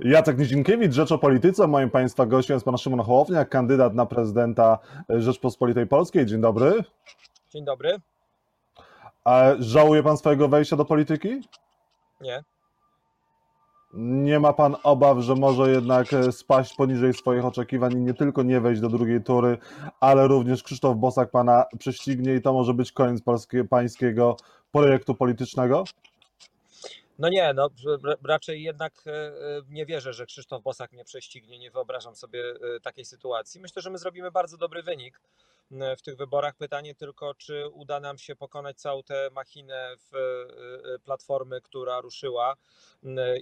Jacek Nizinkiewicz, Rzecz o Polityce. Moim Państwa gościem jest Pan Szymon Hołownia, kandydat na prezydenta Rzeczpospolitej Polskiej. Dzień dobry. Dzień dobry. A żałuje Pan swojego wejścia do polityki? Nie. Nie ma Pan obaw, że może jednak spaść poniżej swoich oczekiwań i nie tylko nie wejść do drugiej tury, ale również Krzysztof Bosak Pana prześcignie i to może być koniec polskie, pańskiego projektu politycznego? No nie, no raczej jednak nie wierzę, że Krzysztof Bosak mnie prześcignie, nie wyobrażam sobie takiej sytuacji. Myślę, że my zrobimy bardzo dobry wynik w tych wyborach. Pytanie tylko, czy uda nam się pokonać całą tę machinę w platformy, która ruszyła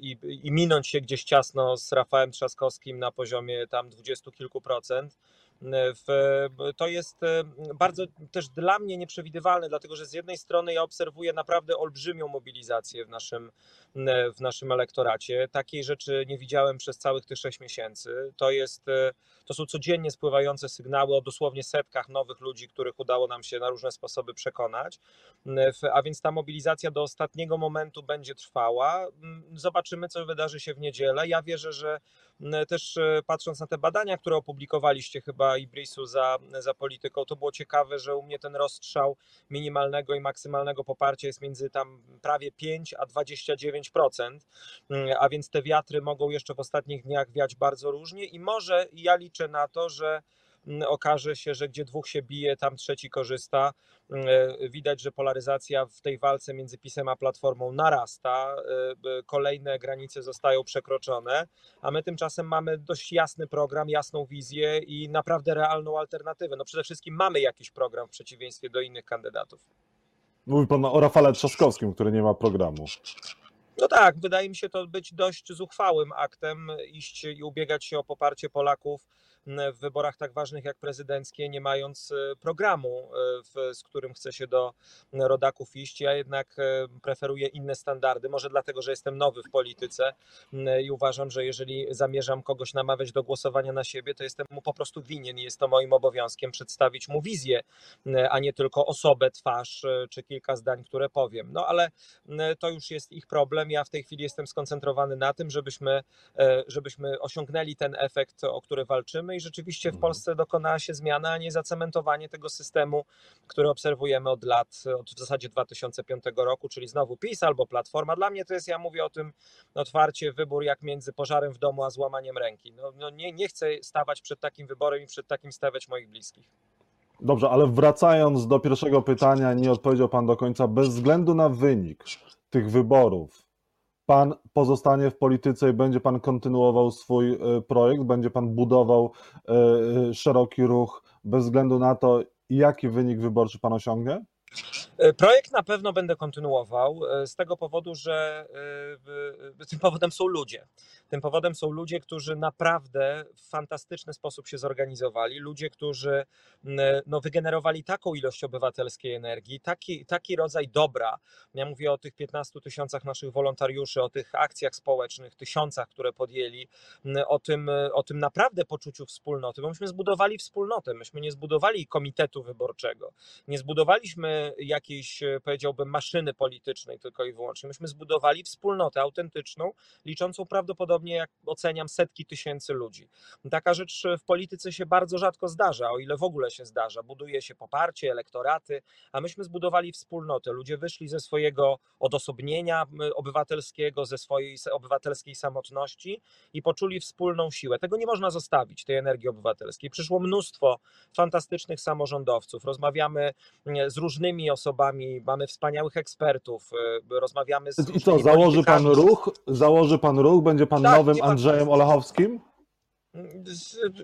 i, i minąć się gdzieś ciasno z Rafałem Trzaskowskim na poziomie tam dwudziestu kilku procent to jest e, bardzo też dla mnie nieprzewidywalne, dlatego że z jednej strony ja obserwuję naprawdę olbrzymią mobilizację w naszym, w naszym elektoracie. Takiej rzeczy nie widziałem przez całych tych sześć miesięcy. To, jest, e, to są codziennie spływające sygnały o dosłownie setkach nowych ludzi, których udało nam się na różne sposoby przekonać. A więc ta mobilizacja do ostatniego momentu będzie trwała. Zobaczymy, co wydarzy się w niedzielę. Ja wierzę, że też e, patrząc na te badania, które opublikowaliście chyba Ibrisu za, za polityką, to było ciekawe, że u mnie ten rozstrzał minimalnego i maksymalnego poparcia jest między tam prawie 5 a 29%, a więc te wiatry mogą jeszcze w ostatnich dniach wiać bardzo różnie i może ja liczę na to, że okaże się, że gdzie dwóch się bije, tam trzeci korzysta. E, widać, że polaryzacja w tej walce między PiSem a Platformą narasta, e, kolejne granice zostają przekroczone, a my tymczasem mamy dość jasny program, jasną wizję i naprawdę realną alternatywę. No przede wszystkim mamy jakiś program w przeciwieństwie do innych kandydatów. Mówi pan o Rafale Trzaskowskim, który nie ma programu. No tak, wydaje mi się to być dość zuchwałym aktem, iść i ubiegać się o poparcie Polaków w wyborach tak ważnych jak prezydenckie, nie mając e, programu, e, z którym chce się do rodaków iść. Ja jednak e, preferuję inne standardy, może dlatego, że jestem nowy w polityce i uważam, że jeżeli zamierzam kogoś namawiać do głosowania na siebie, to jestem mu po prostu winien i jest to moim obowiązkiem przedstawić mu wizję, a nie tylko osobę, twarz czy kilka zdań, które powiem. No ale to już jest ich problem. Ja w tej chwili jestem skoncentrowany na tym, żebyśmy, żebyśmy osiągnęli ten efekt, o który walczymy i rzeczywiście w mhm. Polsce dokonała się zmiana, a nie zacementowanie tego systemu, który obserwujemy od lat, od w zasadzie 2005 roku, czyli znowu PiS albo Platforma. Dla mnie to jest, ja mówię o tym otwarcie, wybór jak między pożarem w domu a złamaniem ręki. No, no nie, nie chcę stawać przed takim wyborem i przed takim stawiać moich bliskich. Dobrze, ale wracając do pierwszego pytania, nie odpowiedział Pan do końca. Bez względu na wynik tych wyborów, pan pozostanie w polityce i będzie pan kontynuował swój e, projekt, będzie pan budował e, e, szeroki ruch bez względu na to, jaki wynik wyborczy pan osiągnie? E, projekt na pewno będę kontynuował e, z tego powodu, że e, tym powodem są ludzie. Tym powodem są ludzie, którzy naprawdę w fantastyczny sposób się zorganizowali, ludzie, którzy no, wygenerowali taką ilość obywatelskiej energii, taki, taki rodzaj dobra. Ja mówię o tych 15 tysiącach naszych wolontariuszy, o tych akcjach społecznych, tysiącach, które podjęli, o tym, o tym naprawdę poczuciu wspólnoty, bo myśmy zbudowali wspólnotę, myśmy nie zbudowali komitetu wyborczego, nie zbudowaliśmy jakiejś, e, powiedziałbym, maszyny politycznej tylko i wyłącznie. Myśmy zbudowali wspólnotę autentyczną, liczącą prawdopodobnie, jak oceniam, setki tysięcy ludzi. Taka rzecz w polityce się bardzo rzadko zdarza, o ile w ogóle się zdarza. Buduje się poparcie, elektoraty, a myśmy zbudowali wspólnotę. Ludzie wyszli ze swojego odosobnienia obywatelskiego, ze swojej obywatelskiej samotności i poczuli wspólną siłę. Tego nie można zostawić, tej energii obywatelskiej. Przyszło mnóstwo fantastycznych samorządowców. Rozmawiamy z różnymi różnymi osobami, mamy wspaniałych ekspertów, y, rozmawiamy z. I co, założy pan ruch? Założy pan ruch? Będzie pan tak, nowym Andrzejem Olechowskim?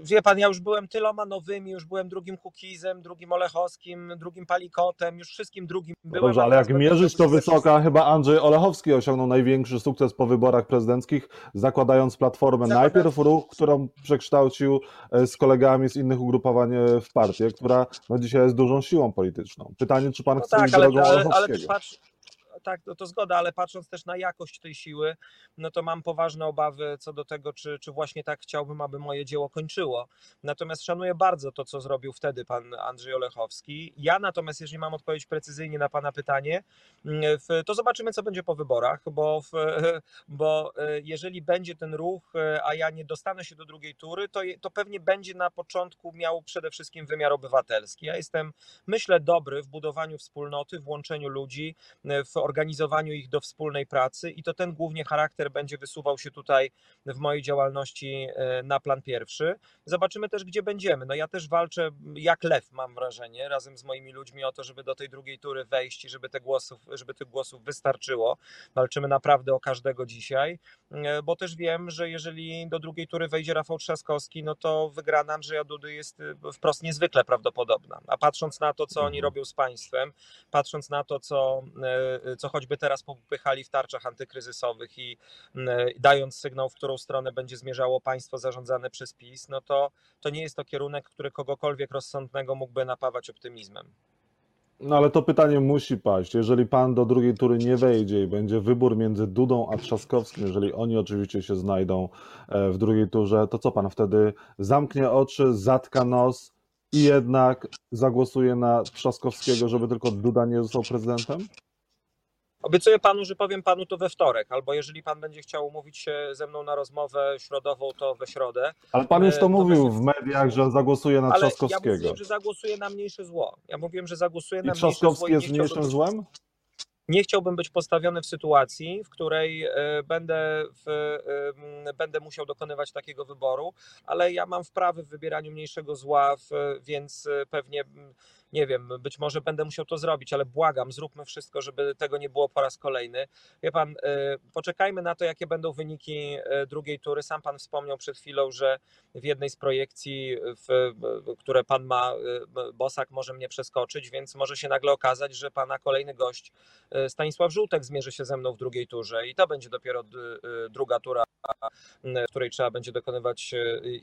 Wie pan, ja już byłem tyloma nowymi, już byłem drugim Kukizem, drugim Olechowskim, drugim Palikotem, już wszystkim drugim byłem. Dobrze, ale jak mierzyć to wysoka, chyba Andrzej Olechowski osiągnął największy sukces po wyborach prezydenckich, zakładając platformę Zakładam. najpierw ruch, którą przekształcił e, z kolegami z innych ugrupowań e, w partię, która no, dzisiaj jest dużą siłą polityczną. Pytanie, czy pan no chce tak, iść ale, drogą ale, Olechowskiego? Ale patrz, tak, no to zgoda, ale patrząc też na jakość tej siły, no to mam poważne obawy co do tego, czy, czy właśnie tak chciałbym, aby moje dzieło kończyło. Natomiast szanuję bardzo to, co zrobił wtedy pan Andrzej Olechowski. Ja natomiast, jeżeli mam odpowiedzieć precyzyjnie na pana pytanie, to zobaczymy, co będzie po wyborach, bo, w, bo e, jeżeli będzie ten ruch, e, a ja nie dostanę się do drugiej tury, to, to pewnie będzie na początku miał przede wszystkim wymiar obywatelski. Ja jestem, myślę, dobry w budowaniu wspólnoty, w łączeniu ludzi, e, w organizowaniu ich do wspólnej pracy i to ten głównie charakter będzie wysuwał się tutaj w mojej działalności na plan pierwszy. Zobaczymy też, gdzie będziemy. No ja też walczę jak lew, mam wrażenie, razem z moimi ludźmi o to, żeby do tej drugiej tury wejść i żeby, te głosów, żeby tych głosów wystarczyło. Walczymy naprawdę o każdego dzisiaj, e, bo też wiem, że jeżeli do drugiej tury wejdzie Rafał Trzaskowski, no to wygrana Andrzeja Dudy jest e, wprost niezwykle prawdopodobna. A patrząc na to, co oni mhm. robią z państwem, patrząc na to, co, e, co choćby teraz popychali w tarczach antykryzysowych i dając sygnał, w którą stronę będzie zmierzało państwo zarządzane przez PiS, no to, to nie jest to kierunek, który kogokolwiek rozsądnego mógłby napawać optymizmem. No ale to pytanie musi paść. Jeżeli pan do drugiej tury nie wejdzie i będzie wybór między Dudą a Trzaskowskim, jeżeli oni oczywiście się znajdą e, w drugiej turze, to co pan wtedy zamknie oczy, zatka nos i jednak zagłosuje na Trzaskowskiego, żeby tylko Duda nie został prezydentem? Obiecuję panu, że powiem panu to we wtorek, albo jeżeli pan będzie chciał umówić się ze mną na rozmowę środową, to we środę. Ale pan już to, e, to mówił w mediach, że zagłosuje na Ale Trzaskowskiego. Ja mówiłem, że zagłosuje na mniejsze zło. Ja mówiłem, że zagłosuje I na mniejsze zło. Trzaskowski jest mniejszym złem? nie chciałbym być postawiony w sytuacji, w której e, będę, w, będę musiał dokonywać takiego wyboru, ale ja mam wprawy w wybieraniu mniejszego zła, więc pewnie nie wiem, być może będę musiał to zrobić, ale błagam, zróbmy wszystko, żeby tego nie było po raz kolejny. Wie pan, y, poczekajmy na to, jakie będą wyniki y, drugiej tury. Sam pan wspomniał przed chwilą, że w jednej z projekcji, w, które pan ma, y, Bosak może mnie przeskoczyć, więc może się nagle okazać, że pana kolejny gość, Stanisław Żółtek, zmierzy się ze mną w drugiej turze i to będzie dopiero druga tura, w której trzeba będzie dokonywać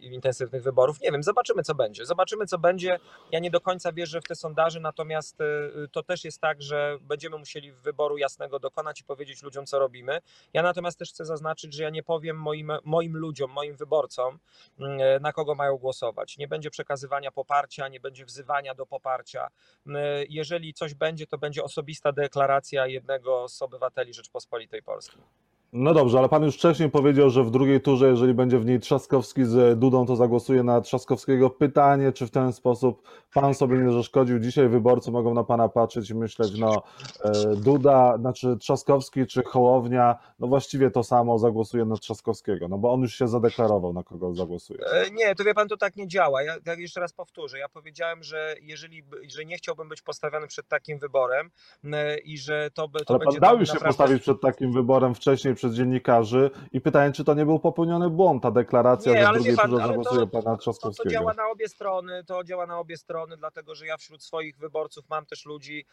intensywnych wyborów. Nie wiem, zobaczymy, co będzie. Zobaczymy, co będzie. Ja nie do końca wierzę w te sondaży, natomiast y, to też jest tak, że będziemy musieli wyboru jasnego dokonać i powiedzieć ludziom, co robimy. Ja natomiast też chcę zaznaczyć, że ja nie powiem moim, moim ludziom, moim wyborcom, mm, na kogo mają głosować. Nie będzie przekazywania poparcia, nie będzie wzywania do poparcia. Mm, jeżeli coś będzie, to będzie osobista deklaracja jednego z obywateli Rzeczpospolitej Polskiej. No dobrze, ale pan już wcześniej powiedział, że w drugiej turze, jeżeli będzie w niej Trzaskowski z Dudą, to zagłosuje na Trzaskowskiego. Pytanie, czy w ten sposób pan sobie nie zaszkodził? Dzisiaj wyborcy mogą na pana patrzeć i myśleć, no e, Duda, znaczy Trzaskowski czy Hołownia, no właściwie to samo zagłosuje na Trzaskowskiego, no bo on już się zadeklarował, na kogo zagłosuje. E, nie, to wie pan, to tak nie działa. Ja tak jeszcze raz powtórzę. Ja powiedziałem, że jeżeli, że nie chciałbym być postawiony przed takim wyborem i że to, to ale będzie... pan dał już się postawić przed takim wyborem wcześniej przez dziennikarzy i pytanie, czy to nie był popełniony błąd, ta deklaracja, nie, że w drugiej pan, turze zagłosuje pana Trzaskowskiego. To, to działa na obie strony, to działa na obie strony, dlatego że ja wśród swoich wyborców mam też ludzi,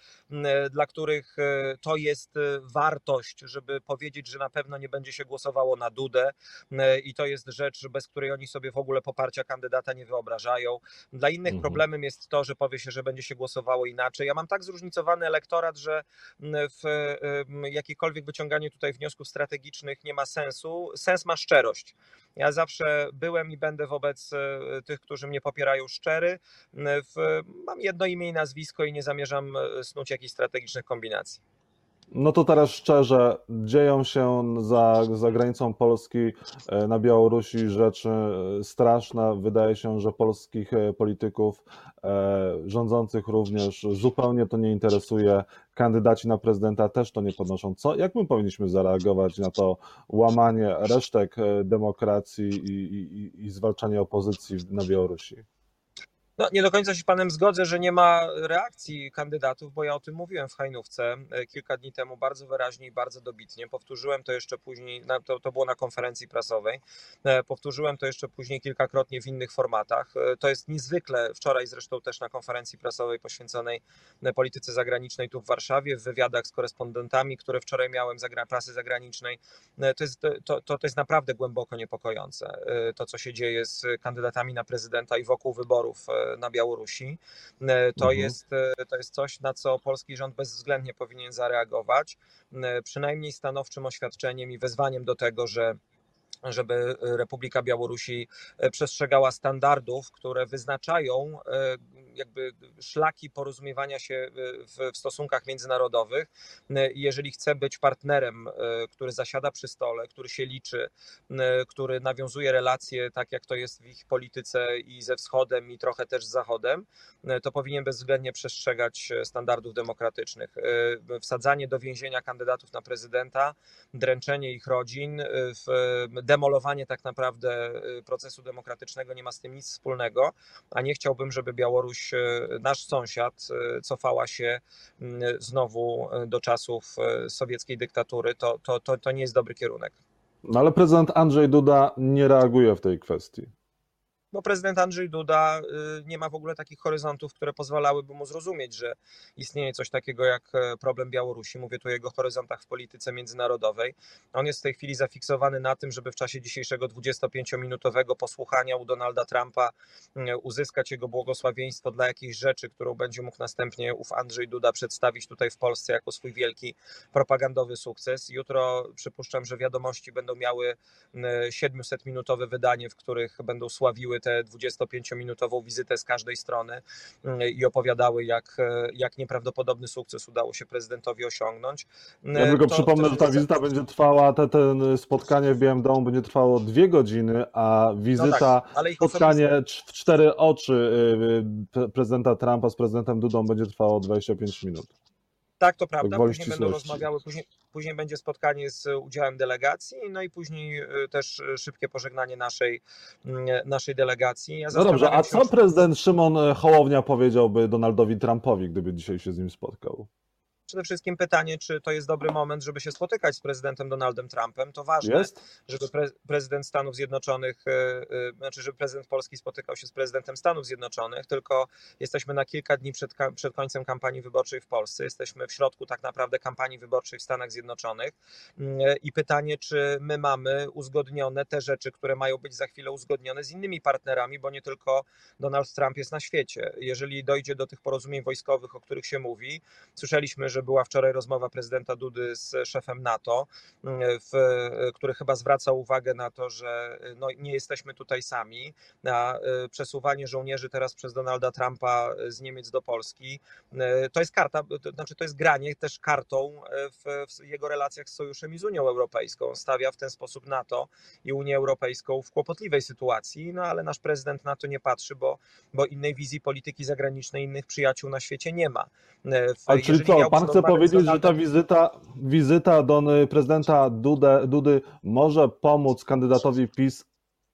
dla których e, to jest e, wartość, żeby powiedzieć, że na pewno nie będzie się głosowało na Dudę i to jest rzecz, bez której oni sobie w ogóle poparcia kandydata nie wyobrażają. Dla innych mhm. problemem jest to, że powie się, że będzie się głosowało inaczej. Ja mam tak zróżnicowany elektorat, że w jakikolwiek wyciąganiu tutaj wniosków strategicznych strategicznych nie ma sensu. Sens ma szczerość. Ja zawsze byłem i będę wobec e, tych, którzy mnie popierają szczery. W, mam jedno imię i nazwisko i nie zamierzam e, snuć jakichś strategicznych kombinacji. No to teraz szczerze, dzieją się za, za granicą Polski e, na Białorusi rzeczy e, straszne. Wydaje się, że polskich e, polityków rządzących również zupełnie to nie interesuje. Kandydaci na prezydenta też to nie podnoszą. Co, jak my powinniśmy zareagować na to łamanie resztek demokracji i, i, i zwalczanie opozycji na Białorusi? No, nie do końca się panem zgodzę, że nie ma reakcji kandydatów, bo ja o tym mówiłem w Hajnówce e, kilka dni temu bardzo wyraźnie i bardzo dobitnie. Powtórzyłem to jeszcze później, to, to było na konferencji prasowej, e, powtórzyłem to jeszcze później kilkakrotnie w innych formatach. E, to jest niezwykle, wczoraj zresztą też na konferencji prasowej poświęconej polityce zagranicznej tu w Warszawie, w wywiadach z korespondentami, które wczoraj miałem z prasy zagranicznej, to jest, to, to, to jest naprawdę głęboko niepokojące. To, co się dzieje z kandydatami na prezydenta i wokół wyborów na Białorusi. To, Mhm. jest, to jest coś, na co polski rząd bezwzględnie powinien zareagować, przynajmniej stanowczym oświadczeniem i wezwaniem do tego, że żeby Republika Białorusi przestrzegała standardów, które wyznaczają e, jakby szlaki porozumiewania się w, w stosunkach międzynarodowych. Jeżeli chce być partnerem, e, który zasiada przy stole, który się liczy, e, który nawiązuje relacje tak jak to jest w ich polityce i ze wschodem i trochę też z zachodem, to powinien bezwzględnie przestrzegać standardów demokratycznych. Wsadzanie do więzienia kandydatów na prezydenta, dręczenie ich rodzin, demolowanie tak naprawdę procesu demokratycznego nie ma z tym nic wspólnego, a nie chciałbym, żeby Białoruś nasz sąsiad, cofała się znowu do czasów sowieckiej dyktatury, to, to, to, to nie jest dobry kierunek. No ale prezydent Andrzej Duda nie reaguje w tej kwestii bo prezydent Andrzej Duda y, nie ma w ogóle takich horyzontów, które pozwalałyby mu zrozumieć, że istnieje coś takiego jak e, problem Białorusi. Mówię tu o jego horyzontach w polityce międzynarodowej. On jest w tej chwili zafiksowany na tym, żeby w czasie dzisiejszego 25-minutowego posłuchania u Donalda Trumpa uzyskać jego błogosławieństwo dla jakiejś rzeczy, którą będzie mógł następnie ów Andrzej Duda przedstawić tutaj w Polsce jako swój wielki propagandowy sukces. Jutro przypuszczam, że wiadomości będą miały 700-minutowe mm, wydanie, w których będą sławiły tę 25-minutową wizytę z każdej strony mm, i opowiadały, jak, e, jak nieprawdopodobny sukces udało się prezydentowi osiągnąć. Ja e, tylko to, przypomnę, to, że ta wizyta będzie trwała, te, ten spotkanie w Białym Domu będzie trwało dwie godziny, a wizyta, no tak, spotkanie w cztery oczy y, prezydenta Trumpa z prezydentem Dudą będzie trwało 25 minut. Tak, to prawda. Później będą rozmawiały, później, później będzie spotkanie z udziałem delegacji, no i później y, też y, szybkie pożegnanie naszej, mm, naszej delegacji. Ja no dobrze, a co prezydent Szymon Hołownia powiedziałby Donaldowi Trumpowi, gdyby dzisiaj się z nim spotkał? Przede wszystkim pytanie, czy to jest dobry moment, żeby się spotykać z prezydentem Donaldem Trumpem. To ważne, jest? żeby pre prezydent Stanów Zjednoczonych, yy, znaczy, żeby prezydent Polski spotykał się z prezydentem Stanów Zjednoczonych, tylko jesteśmy na kilka dni przed, przed końcem kampanii wyborczej w Polsce. Jesteśmy w środku tak naprawdę kampanii wyborczej w Stanach Zjednoczonych yy, i pytanie, czy my mamy uzgodnione te rzeczy, które mają być za chwilę uzgodnione z innymi partnerami, bo nie tylko Donald Trump jest na świecie. Jeżeli dojdzie do tych porozumień wojskowych, o których się mówi, słyszeliśmy, że była wczoraj rozmowa prezydenta Dudy z szefem NATO, w, który chyba zwraca uwagę na to, że no, nie jesteśmy tutaj sami, a e, przesuwanie żołnierzy teraz przez Donalda Trumpa z Niemiec do Polski, e, to jest karta, to znaczy to jest granie też kartą w, w jego relacjach z sojuszem i z Unią Europejską. Stawia w ten sposób NATO i Unię Europejską w kłopotliwej sytuacji, no ale nasz prezydent na to nie patrzy, bo, bo innej wizji polityki zagranicznej, innych przyjaciół na świecie nie ma. E, w, A czyli co, pan chce powiedzieć, że ta wizyta, wizyta do prezydenta Dudy, Dudy może pomóc kandydatowi PiS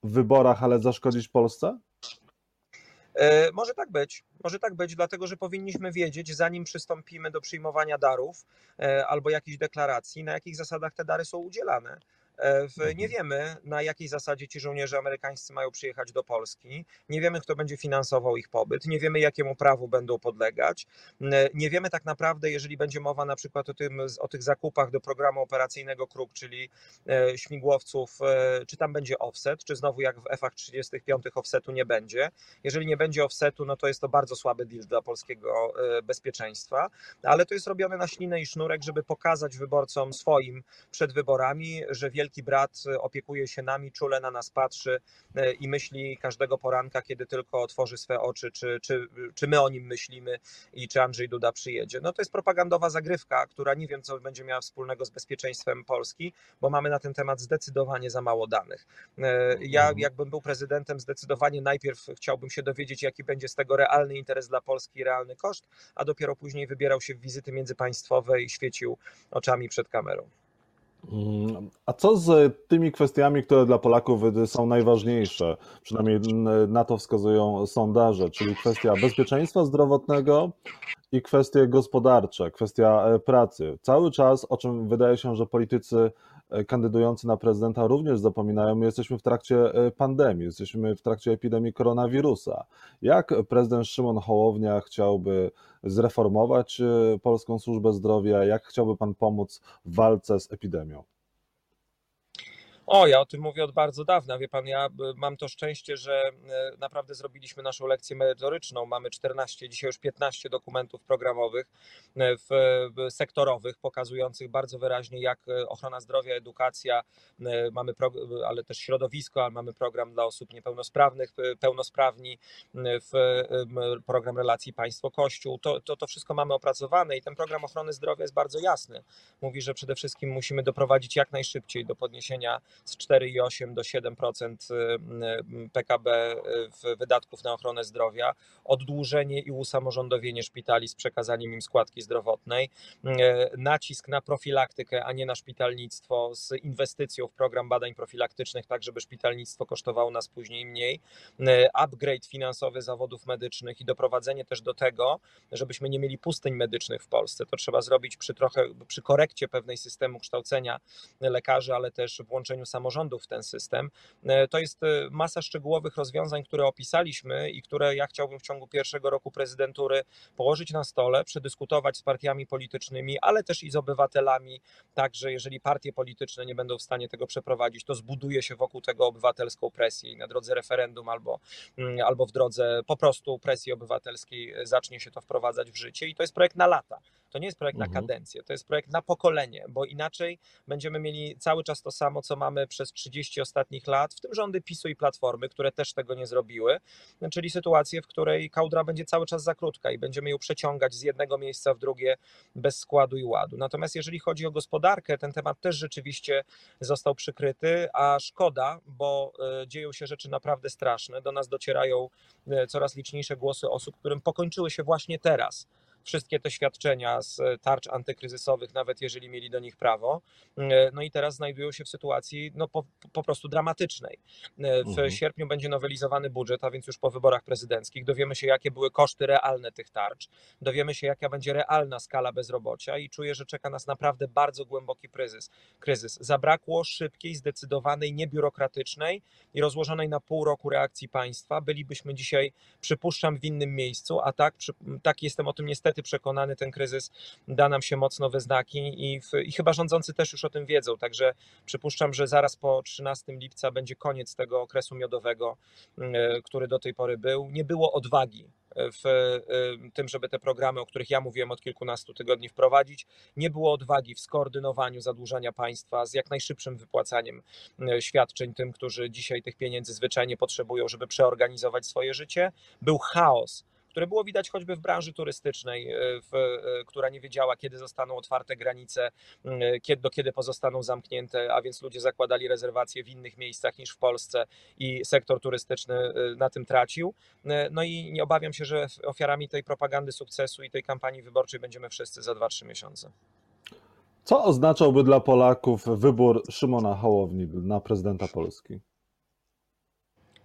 w wyborach, ale zaszkodzić Polsce? E, może tak być. Może tak być, dlatego że powinniśmy wiedzieć, zanim przystąpimy do przyjmowania darów e, albo jakichś deklaracji, na jakich zasadach te dary są udzielane. E, nie mhm. wiemy, na jakiej zasadzie ci żołnierze amerykańscy mają przyjechać do Polski. Nie wiemy, kto będzie finansował ich pobyt. Nie wiemy, jakiemu prawu będą podlegać. Nie wiemy tak naprawdę, jeżeli będzie mowa na przykład o, tym, o tych zakupach do programu operacyjnego KRUK, czyli e, śmigłowców, e, czy tam będzie offset, czy znowu jak w F-ach 35 offsetu nie będzie. Jeżeli nie będzie offsetu, no to jest to bardzo słaby deal dla polskiego bezpieczeństwa, ale to jest robione na ślinę i sznurek, żeby pokazać wyborcom swoim przed wyborami, że wielki wielki brat y, opiekuje się nami, czule na nas patrzy y, i myśli każdego poranka, kiedy tylko otworzy swe oczy, czy, czy, czy my o nim myślimy i czy Andrzej Duda przyjedzie. No to jest propagandowa zagrywka, która nie wiem, co będzie miała wspólnego z bezpieczeństwem Polski, bo mamy na ten temat zdecydowanie za mało danych. Y, ja, mhm. jakbym był prezydentem, zdecydowanie najpierw chciałbym się dowiedzieć, jaki będzie z tego realny interes dla Polski, realny koszt, a dopiero później wybierał się w wizyty międzypaństwowe i świecił oczami przed kamerą. Mm, a co z tymi kwestiami, które dla Polaków są najważniejsze? Przynajmniej na to wskazują sondaże, czyli kwestia bezpieczeństwa zdrowotnego i kwestie gospodarcze, kwestia e, pracy. Cały czas, o czym wydaje się, że politycy kandydujący na prezydenta również zapominają, my jesteśmy w trakcie e, pandemii, jesteśmy w trakcie epidemii koronawirusa. Jak prezydent Szymon Hołownia chciałby zreformować polską służbę zdrowia? Jak chciałby pan pomóc w walce z epidemią? O, ja o tym mówię od bardzo dawna. Wie pan, ja mam to szczęście, że e, naprawdę zrobiliśmy naszą lekcję merytoryczną. Mamy 14, dzisiaj już 15 dokumentów programowych, e, w, sektorowych, pokazujących bardzo wyraźnie, jak e, ochrona zdrowia, edukacja, mamy pro, ale też środowisko, ale mamy program dla osób niepełnosprawnych, pełnosprawni, w program relacji państwo-kościół. To, to, to wszystko mamy opracowane i ten program ochrony zdrowia jest bardzo jasny. Mówi, że przede wszystkim musimy doprowadzić jak najszybciej do podniesienia z 4,8 do 7% y, y, PKB y, w wydatków na ochronę zdrowia, oddłużenie i usamorządowienie szpitali z przekazaniem im składki zdrowotnej, nacisk na profilaktykę, a nie na szpitalnictwo z inwestycją w program badań profilaktycznych, tak żeby szpitalnictwo kosztowało nas później mniej, upgrade finansowy zawodów medycznych i doprowadzenie też do tego, żebyśmy nie mieli pustyń medycznych w Polsce. To trzeba zrobić przy trochę, przy korekcie pewnej systemu kształcenia lekarzy, ale też włączeniu samorządów w ten system. E, to jest e, masa szczegółowych rozwiązań, które opisaliśmy i które ja chciałbym w ciągu pierwszego roku prezydentury położyć na stole, przedyskutować z partiami politycznymi, ale też i z obywatelami, tak, że jeżeli partie polityczne nie będą w stanie tego przeprowadzić, to zbuduje się wokół tego obywatelską presję i na drodze referendum albo, mm, albo w drodze po prostu presji obywatelskiej zacznie się to wprowadzać w życie i to jest projekt na lata. To nie jest projekt na mhm. kadencję, to jest projekt na pokolenie, bo inaczej będziemy mieli cały czas to samo, co mamy przez 30 ostatnich lat, w tym rządy PiSu i Platformy, które też tego nie zrobiły, czyli sytuację, w której kałdra będzie cały czas za krótka i będziemy ją przeciągać z jednego miejsca w drugie bez składu i ładu. Natomiast jeżeli chodzi o gospodarkę, ten temat też rzeczywiście został przykryty, a szkoda, bo e, dzieją się rzeczy naprawdę straszne. Do nas docierają e, coraz liczniejsze głosy osób, którym pokończyły się właśnie teraz wszystkie te świadczenia z tarcz antykryzysowych, nawet jeżeli mieli do nich prawo. E, no i teraz znajdują się w sytuacji no, po, po prostu dramatycznej. E, w mhm. sierpniu będzie nowelizowany budżet, a więc już po wyborach prezydenckich. Dowiemy się, jakie były koszty realne tych tarcz. Dowiemy się, jaka będzie realna skala bezrobocia i czuję, że czeka nas naprawdę bardzo głęboki kryzys. kryzys. Zabrakło szybkiej, zdecydowanej, niebiurokratycznej i rozłożonej na pół roku reakcji państwa. Bylibyśmy dzisiaj, przypuszczam, w innym miejscu, a tak, tak jestem o tym niestety niestety przekonany, ten kryzys da nam się mocno we znaki i, w, i chyba rządzący też już o tym wiedzą. Także przypuszczam, że zaraz po 13 lipca będzie koniec tego okresu miodowego, mm, e, który do tej pory był. Nie było odwagi w e, tym, żeby te programy, o których ja mówiłem od kilkunastu tygodni wprowadzić. Nie było odwagi w skoordynowaniu zadłużania państwa z jak najszybszym wypłacaniem e, świadczeń tym, którzy dzisiaj tych pieniędzy zwyczajnie potrzebują, żeby przeorganizować swoje życie. Był chaos które było widać choćby w branży turystycznej, e, w, e, która nie wiedziała, kiedy zostaną otwarte granice, e, kiedy, do kiedy pozostaną zamknięte, a więc ludzie zakładali rezerwacje w innych miejscach niż w Polsce i sektor turystyczny na tym tracił. No i nie obawiam się, że ofiarami tej propagandy sukcesu i tej kampanii wyborczej będziemy wszyscy za 2-3 miesiące. Co oznaczałby dla Polaków wybór Szymona Hołowni na prezydenta Polski?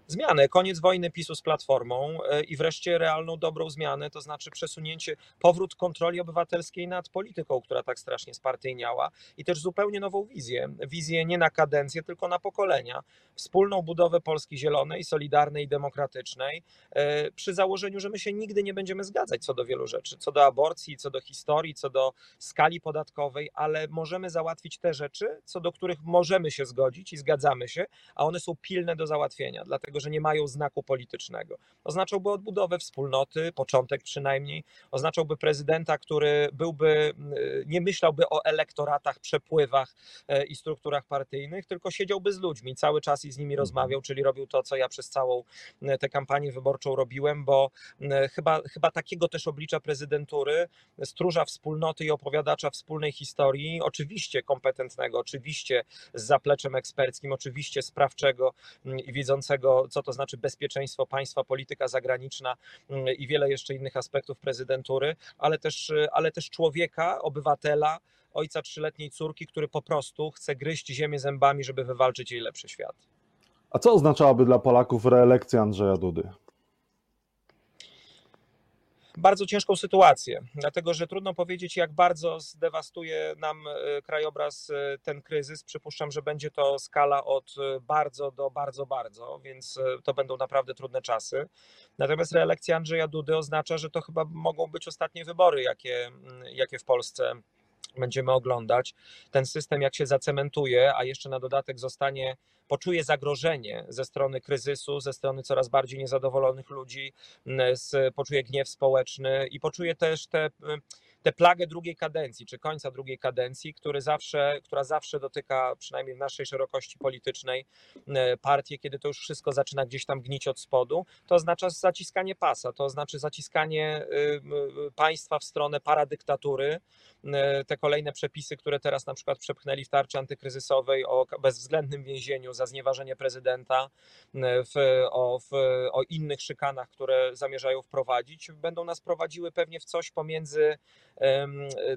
Zmianę, koniec wojny PiSu z Platformą e, i wreszcie realną, dobrą zmianę, to znaczy przesunięcie, powrót kontroli obywatelskiej nad polityką, która tak strasznie spartyjniała i też zupełnie nową wizję. Wizję nie na kadencję, tylko na pokolenia. Wspólną budowę Polski zielonej, solidarnej i demokratycznej, e, przy założeniu, że my się nigdy nie będziemy zgadzać co do wielu rzeczy, co do aborcji, co do historii, co do skali podatkowej, ale możemy załatwić te rzeczy, co do których możemy się zgodzić i zgadzamy się, a one są pilne do załatwienia. Dlatego że nie mają znaku politycznego. Oznaczałby odbudowę wspólnoty, początek przynajmniej, oznaczałby prezydenta, który byłby, nie myślałby o elektoratach, przepływach e, i strukturach partyjnych, tylko siedziałby z ludźmi cały czas i z nimi mhm. rozmawiał, czyli robił to, co ja przez całą tę kampanię wyborczą robiłem, bo chyba, chyba takiego też oblicza prezydentury, stróża wspólnoty i opowiadacza wspólnej historii, oczywiście kompetentnego, oczywiście z zapleczem eksperckim, oczywiście sprawczego i widzącego co to znaczy bezpieczeństwo państwa, polityka zagraniczna mm, i wiele jeszcze innych aspektów prezydentury, ale też, ale też człowieka, obywatela, ojca trzyletniej córki, który po prostu chce gryźć ziemię zębami, żeby wywalczyć jej lepszy świat. A co oznaczałaby dla Polaków reelekcja Andrzeja Dudy? Bardzo ciężką sytuację, dlatego że trudno powiedzieć, jak bardzo zdewastuje nam e, krajobraz e, ten kryzys. Przypuszczam, że będzie to skala od e, bardzo do bardzo, bardzo, więc to będą naprawdę trudne czasy. Natomiast reelekcja Andrzeja Dudy oznacza, że to chyba mogą być ostatnie wybory, jakie, jakie w Polsce będziemy oglądać. Ten system, jak się zacementuje, a jeszcze na dodatek zostanie, poczuje zagrożenie ze strony kryzysu, ze strony coraz bardziej niezadowolonych ludzi, z, poczuje gniew społeczny i poczuje też te tę plagę drugiej kadencji, czy końca drugiej kadencji, który zawsze, która zawsze dotyka, przynajmniej w naszej szerokości politycznej, e, partię, kiedy to już wszystko zaczyna gdzieś tam gnić od spodu, to oznacza zaciskanie pasa, to znaczy zaciskanie państwa w stronę paradyktatury. E, te kolejne przepisy, które teraz na przykład przepchnęli w tarczy antykryzysowej o bezwzględnym więzieniu za znieważenie prezydenta, e, w, o, w, o innych szykanach, które zamierzają wprowadzić, będą nas prowadziły pewnie w coś pomiędzy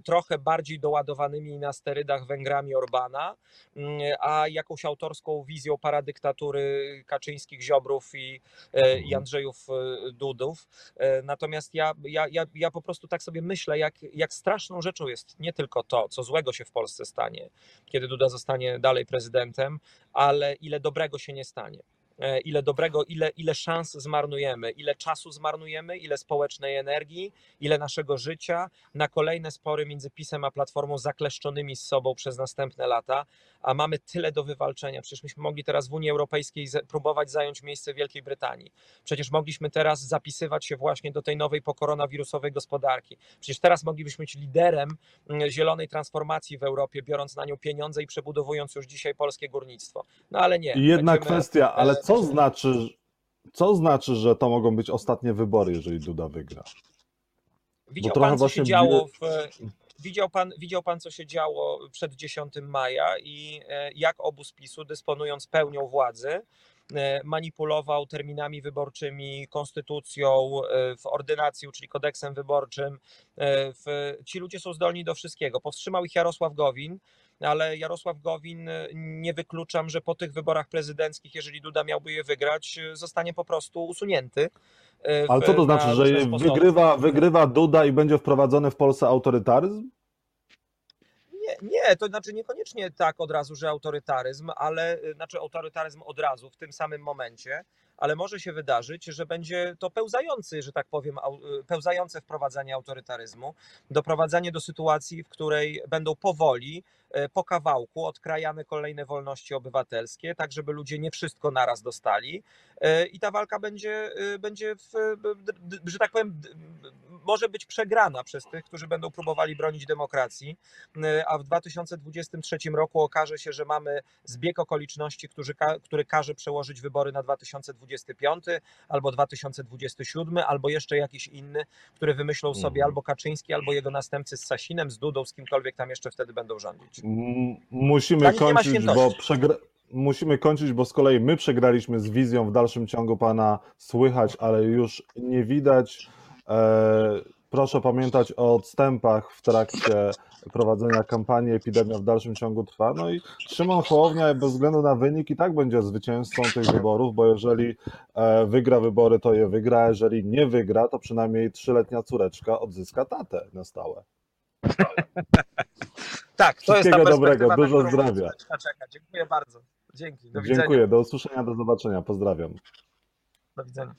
trochę bardziej doładowanymi na sterydach Węgrami Orbana, mm, a jakąś autorską wizją paradyktatury Kaczyńskich, Ziobrów i, e, i Mhm. Andrzejów e, Dudów. E, natomiast ja, ja, ja, ja po prostu tak sobie myślę, jak, jak straszną rzeczą jest nie tylko to, co złego się w Polsce stanie, kiedy Duda zostanie dalej prezydentem, ale ile dobrego się nie stanie. E, ile dobrego, ile, ile szans zmarnujemy, ile czasu zmarnujemy, ile społecznej energii, ile naszego życia na kolejne spory między PiSem a Platformą zakleszczonymi z sobą przez następne lata, a mamy tyle do wywalczenia. Przecież myśmy mogli teraz w Unii Europejskiej próbować zająć miejsce Wielkiej Brytanii. Przecież mogliśmy teraz zapisywać się właśnie do tej nowej pokoronawirusowej gospodarki. Przecież teraz moglibyśmy być liderem mm, zielonej transformacji w Europie, biorąc na nią pieniądze i przebudowując już dzisiaj polskie górnictwo. No ale nie. I jedna Będziemy- kwestia, ale co znaczy, co znaczy, że to mogą być ostatnie wybory, jeżeli Duda wygra? Widział pan, co właśnie się działo w, widział, pan, widział pan, co się działo przed 10 maja i e, jak obóz PiSu, dysponując pełnią władzy, e, manipulował terminami wyborczymi, konstytucją, e, w ordynacji, czyli kodeksem wyborczym. W, ci ludzie są zdolni do wszystkiego. Powstrzymał ich Jarosław Gowin, ale Jarosław Gowin nie wykluczam, że po tych wyborach prezydenckich, jeżeli Duda miałby je wygrać, zostanie po prostu usunięty. Ale co to na znaczy, że wygrywa, wygrywa Duda i będzie wprowadzony w Polsce autorytaryzm? Nie, nie, to znaczy niekoniecznie tak od razu, że autorytaryzm, ale y, znaczy autorytaryzm od razu w tym samym momencie, ale może się wydarzyć, że będzie to pełzający, że tak powiem, y, pełzające wprowadzanie autorytaryzmu, doprowadzanie do sytuacji, w której będą powoli, y, po kawałku odkrajane kolejne wolności obywatelskie, tak żeby ludzie nie wszystko naraz dostali y, i ta walka będzie, y, będzie w, że tak powiem, może być przegrana przez tych, którzy będą próbowali bronić demokracji, a w 2023 roku okaże się, że mamy zbieg okoliczności, który, który każe przełożyć wybory na 2025 albo 2027, albo jeszcze jakiś inny, który wymyślą sobie Mhm. albo Kaczyński, albo jego następcy z Sasinem, z Dudą, z kimkolwiek tam jeszcze wtedy będą rządzić. Musimy kończyć, bo przegra... Musimy kończyć, bo z kolei my przegraliśmy z wizją. W dalszym ciągu pana słychać, ale już nie widać. E, proszę pamiętać o odstępach w trakcie prowadzenia kampanii. Epidemia w dalszym ciągu trwa. No i Szymon Hołownia bez względu na wynik i tak będzie zwycięzcą tych wyborów, bo jeżeli e, wygra wybory, to je wygra. Jeżeli nie wygra, to przynajmniej trzyletnia córeczka odzyska tatę na stałe. Tak, to jest Wszystkiego perspektywa, dobrego, dużo zdrowia. Dziękuję bardzo. Dzięki. Do. Dziękuję, do usłyszenia, do zobaczenia. Pozdrawiam. Do widzenia.